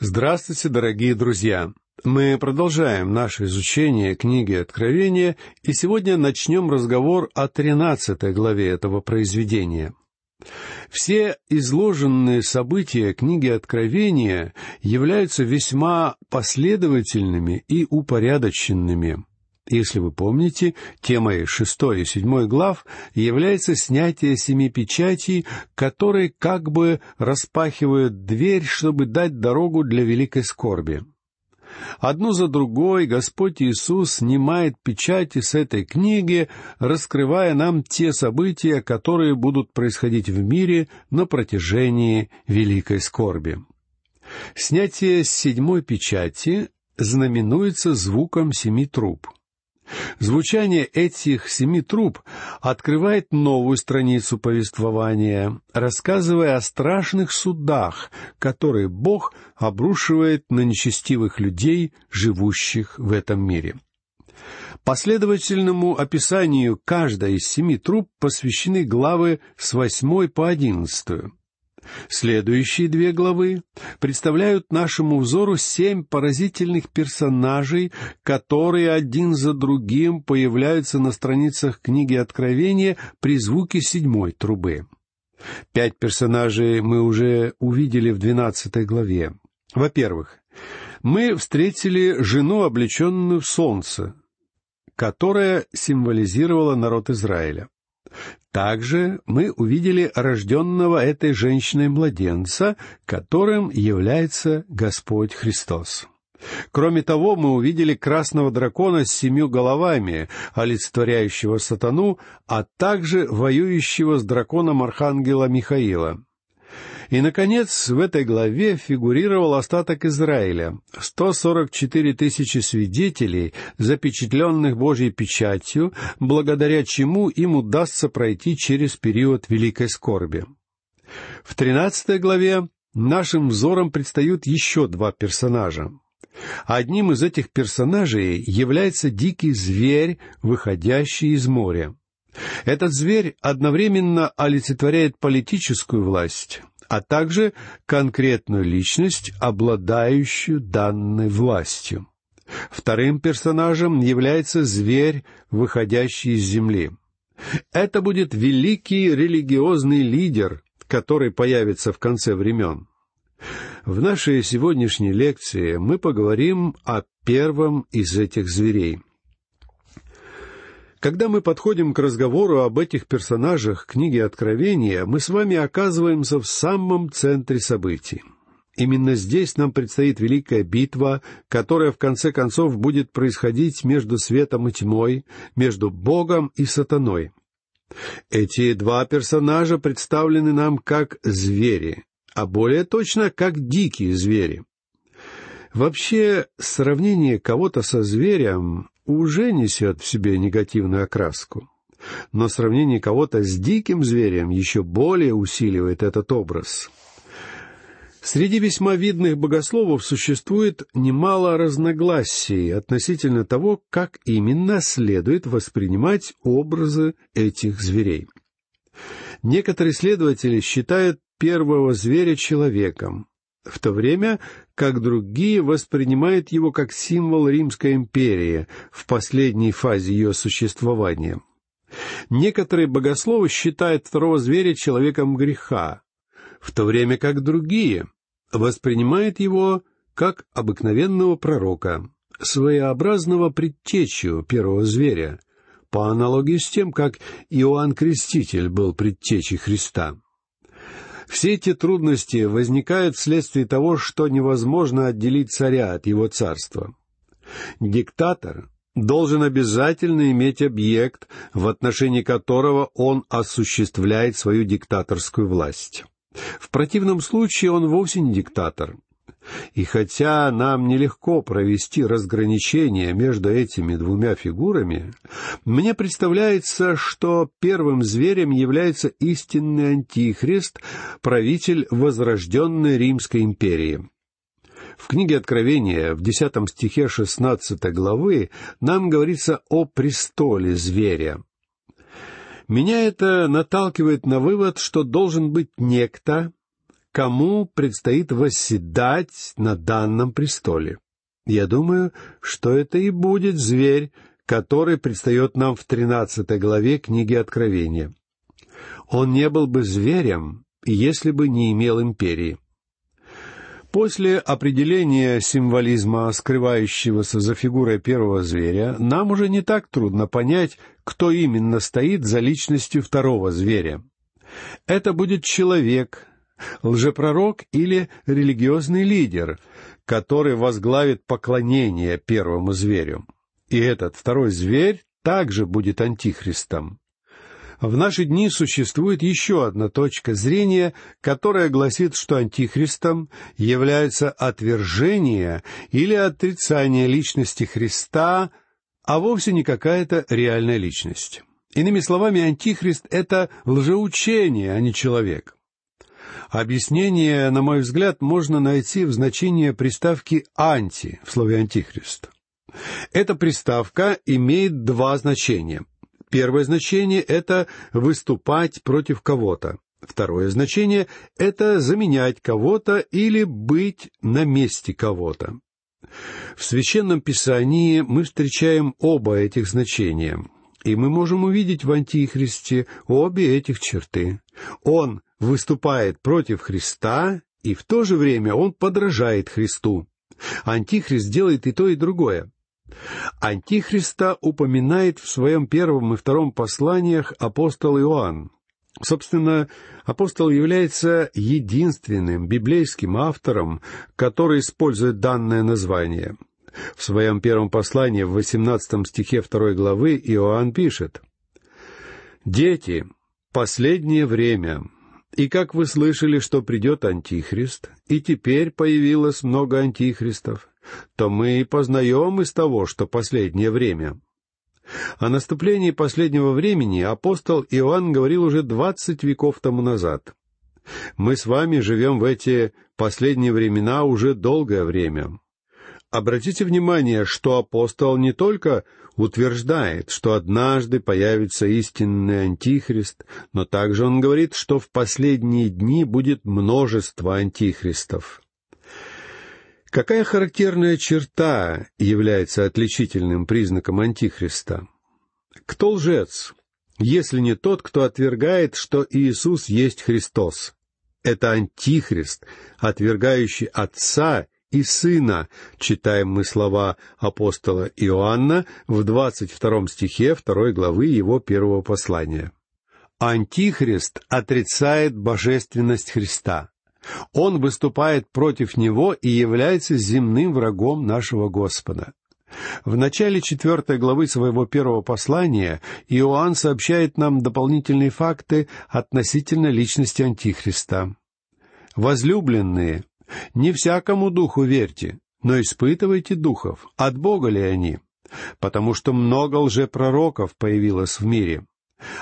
Здравствуйте, дорогие друзья! Мы продолжаем наше изучение книги Откровения, и сегодня начнем разговор о тринадцатой главе этого произведения. Все изложенные события книги Откровения являются весьма последовательными и упорядоченными. Если вы помните, темой шестой и седьмой глав является снятие семи печатей, которые как бы распахивают дверь, чтобы дать дорогу для великой скорби. Одну за другой Господь Иисус снимает печати с этой книги, раскрывая нам те события, которые будут происходить в мире на протяжении великой скорби. Снятие седьмой печати знаменуется звуком семи труб — Звучание этих семи труб открывает новую страницу повествования, рассказывая о страшных судах, которые Бог обрушивает на нечестивых людей, живущих в этом мире. Последовательному описанию каждой из семи труб посвящены главы с восьмой по одиннадцатую. Следующие две главы представляют нашему взору семь поразительных персонажей, которые один за другим появляются на страницах книги Откровения при звуке седьмой трубы. Пять персонажей мы уже увидели в двенадцатой главе. Во-первых, мы встретили жену, облеченную в солнце, которая символизировала народ Израиля. Также мы увидели рожденного этой женщиной младенца, которым является Господь Христос. Кроме того, мы увидели красного дракона с семью головами, олицетворяющего сатану, а также воюющего с драконом архангела Михаила. И, наконец, в этой главе фигурировал остаток Израиля, 144 тысячи свидетелей, запечатленных Божьей печатью, благодаря чему им удастся пройти через период великой скорби. В тринадцатой главе нашим взором предстают еще два персонажа. Одним из этих персонажей является дикий зверь, выходящий из моря. Этот зверь одновременно олицетворяет политическую власть, а также конкретную личность, обладающую данной властью. Вторым персонажем является зверь, выходящий из земли. Это будет великий религиозный лидер, который появится в конце времен. В нашей сегодняшней лекции мы поговорим о первом из этих зверей — когда мы подходим к разговору об этих персонажах книги Откровения, мы с вами оказываемся в самом центре событий. Именно здесь нам предстоит великая битва, которая в конце концов будет происходить между светом и тьмой, между Богом и сатаной. Эти два персонажа представлены нам как звери, а более точно как дикие звери. Вообще, сравнение кого-то со зверем уже несет в себе негативную окраску. Но сравнение кого-то с диким зверем еще более усиливает этот образ. Среди весьма видных богословов существует немало разногласий относительно того, как именно следует воспринимать образы этих зверей. Некоторые исследователи считают первого зверя человеком, в то время как другие воспринимают его как символ Римской империи в последней фазе ее существования. Некоторые богословы считают второго зверя человеком греха, в то время как другие воспринимают его как обыкновенного пророка, своеобразного предтечью первого зверя, по аналогии с тем, как Иоанн Креститель был предтечей Христа. Все эти трудности возникают вследствие того, что невозможно отделить царя от его царства. Диктатор должен обязательно иметь объект, в отношении которого он осуществляет свою диктаторскую власть. В противном случае он вовсе не диктатор, и хотя нам нелегко провести разграничение между этими двумя фигурами, мне представляется, что первым зверем является истинный антихрист, правитель возрожденной Римской империи. В книге Откровения, в десятом стихе шестнадцатой главы, нам говорится о престоле зверя. Меня это наталкивает на вывод, что должен быть некто, кому предстоит восседать на данном престоле. Я думаю, что это и будет зверь, который предстает нам в тринадцатой главе книги Откровения. Он не был бы зверем, если бы не имел империи. После определения символизма, скрывающегося за фигурой первого зверя, нам уже не так трудно понять, кто именно стоит за личностью второго зверя. Это будет человек, лжепророк или религиозный лидер, который возглавит поклонение первому зверю. И этот второй зверь также будет антихристом. В наши дни существует еще одна точка зрения, которая гласит, что антихристом является отвержение или отрицание личности Христа, а вовсе не какая-то реальная личность. Иными словами, антихрист — это лжеучение, а не человек. Объяснение, на мой взгляд, можно найти в значении приставки «анти» в слове «антихрист». Эта приставка имеет два значения. Первое значение — это выступать против кого-то. Второе значение — это заменять кого-то или быть на месте кого-то. В Священном Писании мы встречаем оба этих значения, и мы можем увидеть в Антихристе обе этих черты. Он выступает против Христа, и в то же время он подражает Христу. Антихрист делает и то, и другое. Антихриста упоминает в своем первом и втором посланиях апостол Иоанн. Собственно, апостол является единственным библейским автором, который использует данное название. В своем первом послании в 18 стихе второй главы Иоанн пишет «Дети, последнее время, и как вы слышали, что придет Антихрист, и теперь появилось много антихристов, то мы и познаем из того, что последнее время. О наступлении последнего времени апостол Иоанн говорил уже двадцать веков тому назад. Мы с вами живем в эти последние времена уже долгое время. Обратите внимание, что апостол не только утверждает, что однажды появится истинный антихрист, но также он говорит, что в последние дни будет множество антихристов. Какая характерная черта является отличительным признаком Антихриста? Кто лжец, если не тот, кто отвергает, что Иисус есть Христос? Это Антихрист, отвергающий Отца и Сына, читаем мы слова апостола Иоанна в двадцать втором стихе второй главы его первого послания. Антихрист отрицает божественность Христа. Он выступает против него и является земным врагом нашего Господа. В начале четвертой главы своего первого послания Иоанн сообщает нам дополнительные факты относительно личности Антихриста. «Возлюбленные, не всякому духу верьте, но испытывайте духов, от Бога ли они, потому что много лжепророков появилось в мире.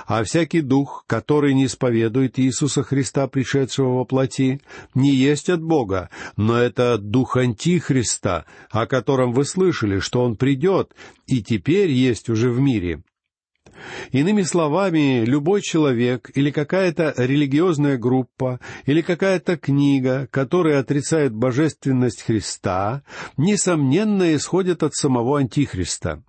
А всякий дух, который не исповедует Иисуса Христа, пришедшего во плоти, не есть от Бога, но это дух Антихриста, о котором вы слышали, что он придет и теперь есть уже в мире. Иными словами, любой человек или какая-то религиозная группа или какая-то книга, которая отрицает божественность Христа, несомненно исходит от самого Антихриста.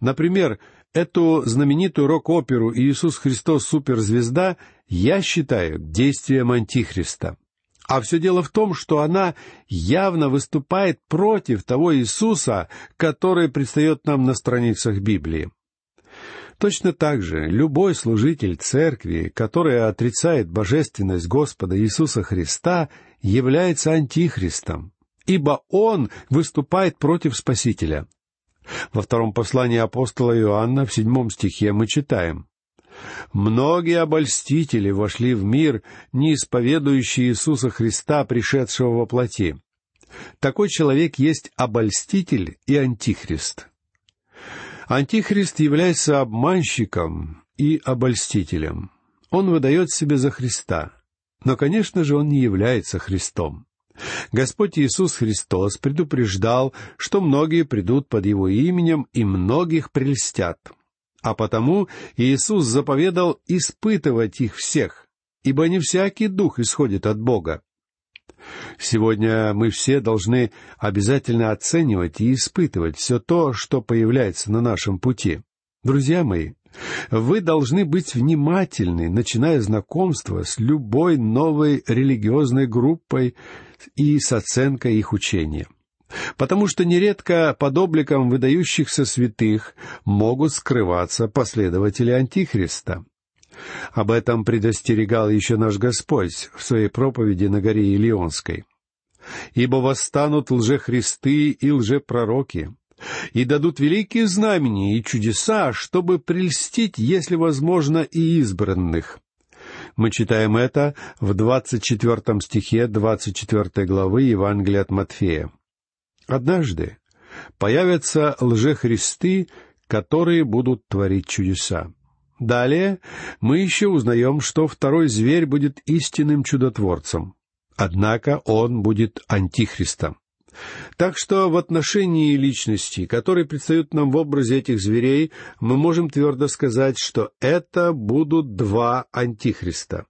Например, Эту знаменитую рок-оперу «Иисус Христос суперзвезда» я считаю действием Антихриста. А все дело в том, что она явно выступает против того Иисуса, который предстает нам на страницах Библии. Точно так же любой служитель церкви, который отрицает божественность Господа Иисуса Христа, является антихристом, ибо он выступает против Спасителя. Во втором послании апостола Иоанна в седьмом стихе мы читаем «Многие обольстители вошли в мир, не исповедующие Иисуса Христа, пришедшего во плоти». Такой человек есть обольститель и антихрист. Антихрист является обманщиком и обольстителем. Он выдает себя за Христа, но, конечно же, он не является Христом. Господь Иисус Христос предупреждал, что многие придут под Его именем и многих прельстят. А потому Иисус заповедал испытывать их всех, ибо не всякий дух исходит от Бога. Сегодня мы все должны обязательно оценивать и испытывать все то, что появляется на нашем пути. Друзья мои, вы должны быть внимательны, начиная знакомство с любой новой религиозной группой и с оценкой их учения. Потому что нередко под обликом выдающихся святых могут скрываться последователи Антихриста. Об этом предостерегал еще наш Господь в своей проповеди на горе Илионской. «Ибо восстанут лжехристы и лжепророки, и дадут великие знамения и чудеса, чтобы прельстить, если возможно, и избранных». Мы читаем это в двадцать четвертом стихе двадцать четвертой главы Евангелия от Матфея. Однажды появятся лжехристы, которые будут творить чудеса. Далее мы еще узнаем, что второй зверь будет истинным чудотворцем. Однако он будет антихристом. Так что в отношении личности, которые предстают нам в образе этих зверей, мы можем твердо сказать, что это будут два антихриста.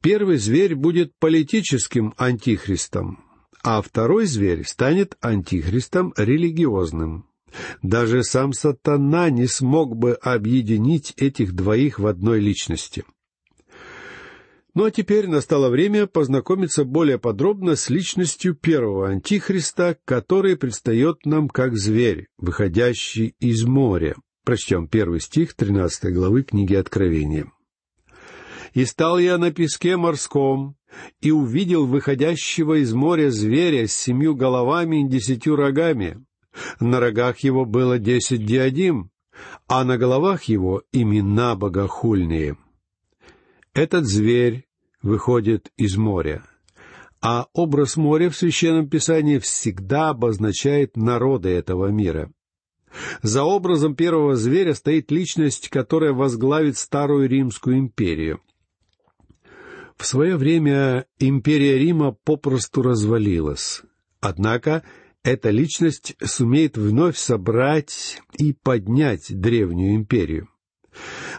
Первый зверь будет политическим антихристом, а второй зверь станет антихристом религиозным. Даже сам сатана не смог бы объединить этих двоих в одной личности. Ну а теперь настало время познакомиться более подробно с личностью первого антихриста, который предстает нам как зверь, выходящий из моря. Прочтем первый стих тринадцатой главы книги Откровения. «И стал я на песке морском, и увидел выходящего из моря зверя с семью головами и десятью рогами, на рогах его было десять диадим, а на головах его имена богохульные. Этот зверь выходит из моря, а образ моря в Священном Писании всегда обозначает народы этого мира. За образом первого зверя стоит личность, которая возглавит Старую Римскую империю. В свое время империя Рима попросту развалилась. Однако эта личность сумеет вновь собрать и поднять древнюю империю.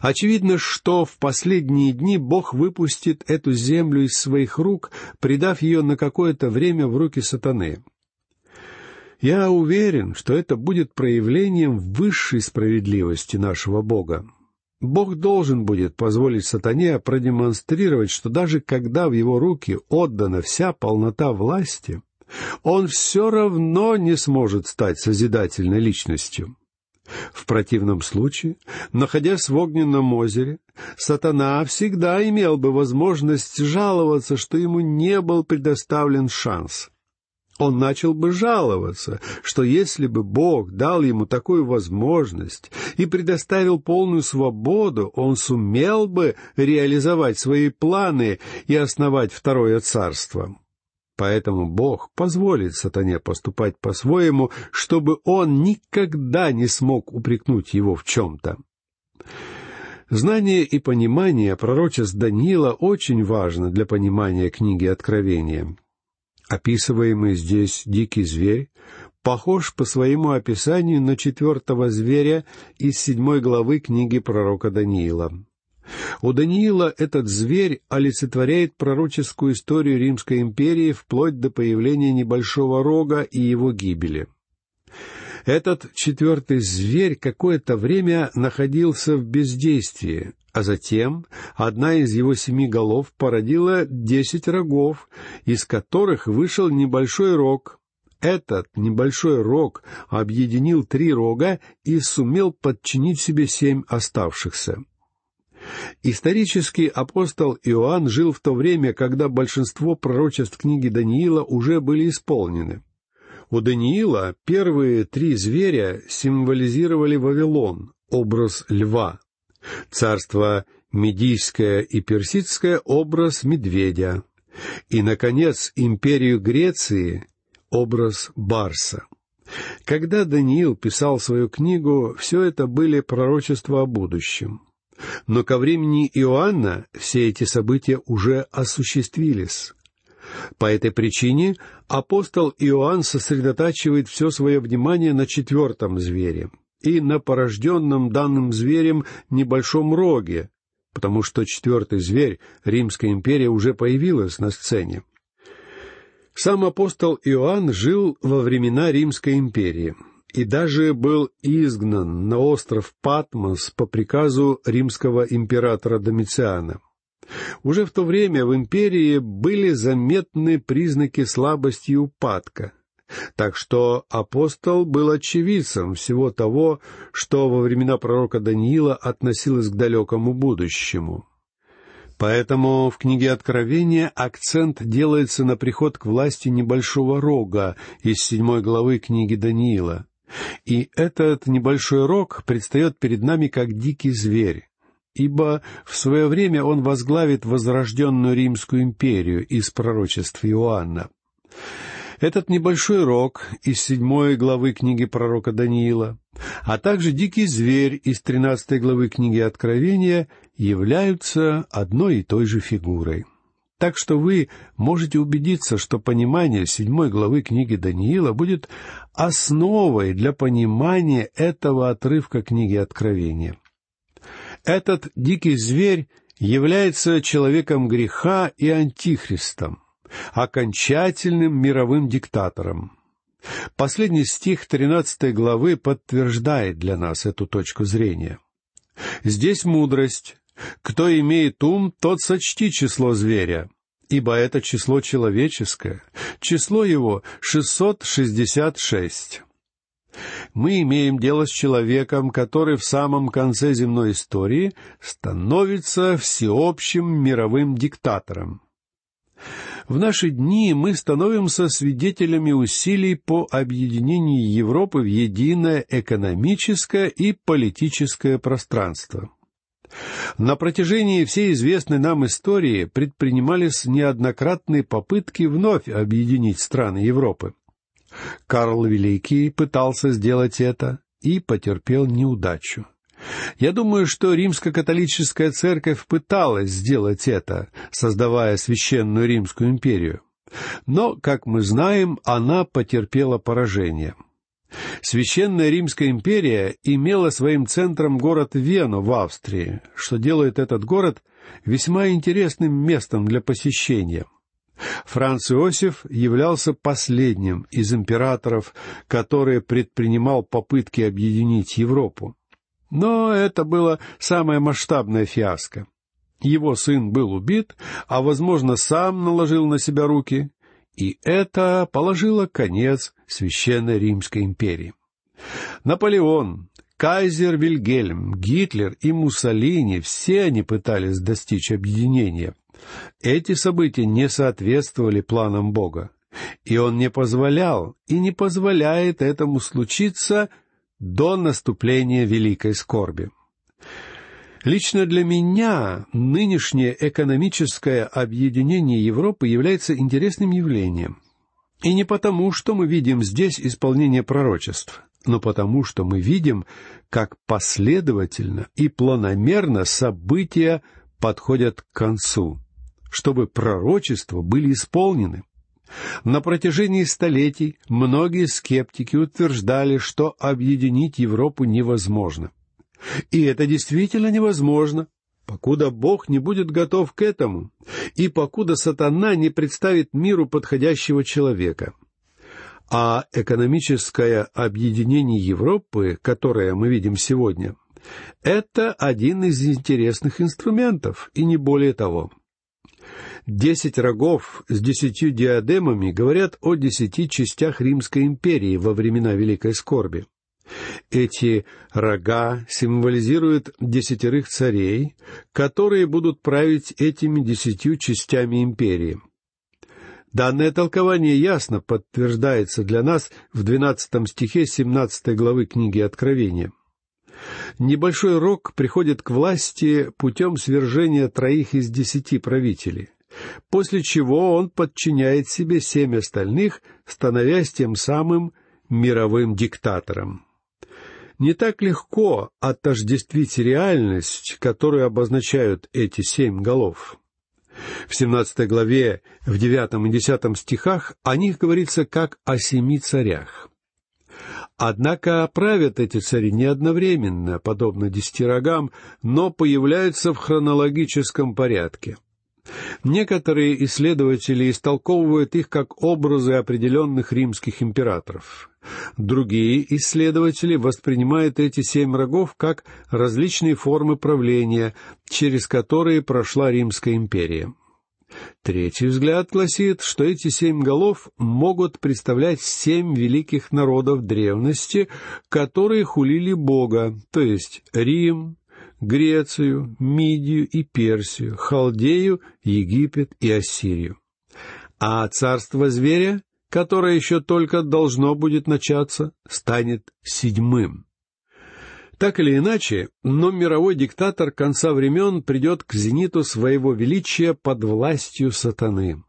Очевидно, что в последние дни Бог выпустит эту землю из своих рук, придав ее на какое-то время в руки сатаны. Я уверен, что это будет проявлением высшей справедливости нашего Бога. Бог должен будет позволить сатане продемонстрировать, что даже когда в его руки отдана вся полнота власти, он все равно не сможет стать созидательной личностью. В противном случае, находясь в огненном озере, сатана всегда имел бы возможность жаловаться, что ему не был предоставлен шанс. Он начал бы жаловаться, что если бы Бог дал ему такую возможность и предоставил полную свободу, он сумел бы реализовать свои планы и основать второе царство. Поэтому Бог позволит сатане поступать по-своему, чтобы он никогда не смог упрекнуть его в чем-то. Знание и понимание пророчеств Даниила очень важно для понимания книги Откровения. Описываемый здесь дикий зверь похож по своему описанию на четвертого зверя из седьмой главы книги пророка Даниила. У Даниила этот зверь олицетворяет пророческую историю Римской империи вплоть до появления небольшого рога и его гибели. Этот четвертый зверь какое-то время находился в бездействии, а затем одна из его семи голов породила десять рогов, из которых вышел небольшой рог. Этот небольшой рог объединил три рога и сумел подчинить себе семь оставшихся. Исторический апостол Иоанн жил в то время, когда большинство пророчеств книги Даниила уже были исполнены. У Даниила первые три зверя символизировали Вавилон, образ льва, царство Медийское и Персидское — образ медведя, и, наконец, империю Греции — образ барса. Когда Даниил писал свою книгу, все это были пророчества о будущем. Но ко времени Иоанна все эти события уже осуществились. По этой причине апостол Иоанн сосредотачивает все свое внимание на четвертом звере и на порожденном данным зверем небольшом роге, потому что четвертый зверь, Римская империя, уже появилась на сцене. Сам апостол Иоанн жил во времена Римской империи и даже был изгнан на остров Патмос по приказу римского императора Домициана. Уже в то время в империи были заметны признаки слабости и упадка. Так что апостол был очевидцем всего того, что во времена пророка Даниила относилось к далекому будущему. Поэтому в книге Откровения акцент делается на приход к власти небольшого рога из седьмой главы книги Даниила. И этот небольшой рог предстает перед нами как дикий зверь, ибо в свое время он возглавит возрожденную Римскую империю из пророчеств Иоанна. Этот небольшой рог из седьмой главы книги пророка Даниила, а также дикий зверь из тринадцатой главы книги Откровения являются одной и той же фигурой. Так что вы можете убедиться, что понимание седьмой главы книги Даниила будет основой для понимания этого отрывка книги Откровения. Этот дикий зверь является человеком греха и антихристом, окончательным мировым диктатором. Последний стих тринадцатой главы подтверждает для нас эту точку зрения. Здесь мудрость, кто имеет ум, тот сочти число зверя, ибо это число человеческое, число его шестьсот шестьдесят шесть. Мы имеем дело с человеком, который в самом конце земной истории становится всеобщим мировым диктатором. В наши дни мы становимся свидетелями усилий по объединению Европы в единое экономическое и политическое пространство. На протяжении всей известной нам истории предпринимались неоднократные попытки вновь объединить страны Европы. Карл Великий пытался сделать это и потерпел неудачу. Я думаю, что римско-католическая церковь пыталась сделать это, создавая священную Римскую империю. Но, как мы знаем, она потерпела поражение. Священная Римская империя имела своим центром город Вену в Австрии, что делает этот город весьма интересным местом для посещения. Франц Иосиф являлся последним из императоров, который предпринимал попытки объединить Европу. Но это было самое масштабное фиаско. Его сын был убит, а, возможно, сам наложил на себя руки, и это положило конец Священной Римской империи. Наполеон, кайзер Вильгельм, Гитлер и Муссолини — все они пытались достичь объединения. Эти события не соответствовали планам Бога, и Он не позволял и не позволяет этому случиться до наступления великой скорби. Лично для меня нынешнее экономическое объединение Европы является интересным явлением. И не потому, что мы видим здесь исполнение пророчеств, но потому, что мы видим, как последовательно и планомерно события подходят к концу, чтобы пророчества были исполнены. На протяжении столетий многие скептики утверждали, что объединить Европу невозможно. И это действительно невозможно, покуда Бог не будет готов к этому, и покуда сатана не представит миру подходящего человека. А экономическое объединение Европы, которое мы видим сегодня, это один из интересных инструментов, и не более того. Десять рогов с десятью диадемами говорят о десяти частях Римской империи во времена Великой Скорби. Эти рога символизируют десятерых царей, которые будут править этими десятью частями империи. Данное толкование ясно подтверждается для нас в двенадцатом стихе семнадцатой главы книги Откровения. Небольшой рог приходит к власти путем свержения троих из десяти правителей, после чего он подчиняет себе семь остальных, становясь тем самым мировым диктатором не так легко отождествить реальность, которую обозначают эти семь голов. В 17 главе, в 9 и 10 стихах о них говорится как о семи царях. Однако правят эти цари не одновременно, подобно десяти рогам, но появляются в хронологическом порядке. Некоторые исследователи истолковывают их как образы определенных римских императоров. Другие исследователи воспринимают эти семь рогов как различные формы правления, через которые прошла Римская империя. Третий взгляд гласит, что эти семь голов могут представлять семь великих народов древности, которые хулили Бога, то есть Рим, Грецию, Мидию и Персию, Халдею, Египет и Ассирию. А царство зверя, которое еще только должно будет начаться, станет седьмым. Так или иначе, но мировой диктатор конца времен придет к зениту своего величия под властью сатаны.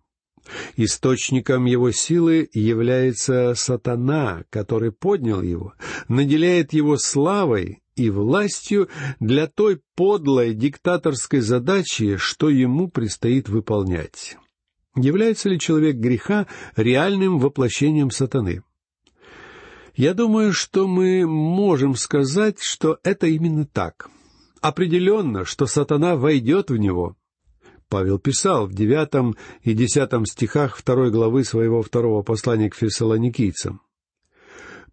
Источником его силы является сатана, который поднял его, наделяет его славой и властью для той подлой диктаторской задачи, что ему предстоит выполнять. Является ли человек греха реальным воплощением сатаны? Я думаю, что мы можем сказать, что это именно так. Определенно, что сатана войдет в него. Павел писал в девятом и десятом стихах второй главы своего второго послания к фессалоникийцам.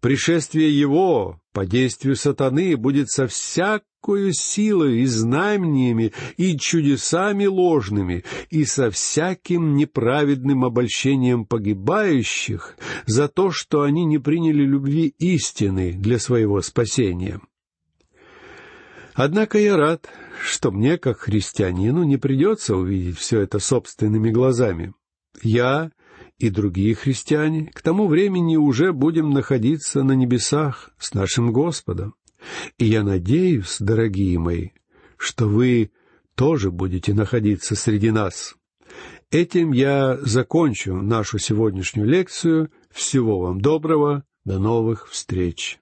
«Пришествие его по действию сатаны будет со всякою силой и знамениями, и чудесами ложными, и со всяким неправедным обольщением погибающих за то, что они не приняли любви истины для своего спасения. Однако я рад, что мне, как христианину, не придется увидеть все это собственными глазами. Я и другие христиане к тому времени уже будем находиться на небесах с нашим Господом. И я надеюсь, дорогие мои, что вы тоже будете находиться среди нас. Этим я закончу нашу сегодняшнюю лекцию. Всего вам доброго. До новых встреч.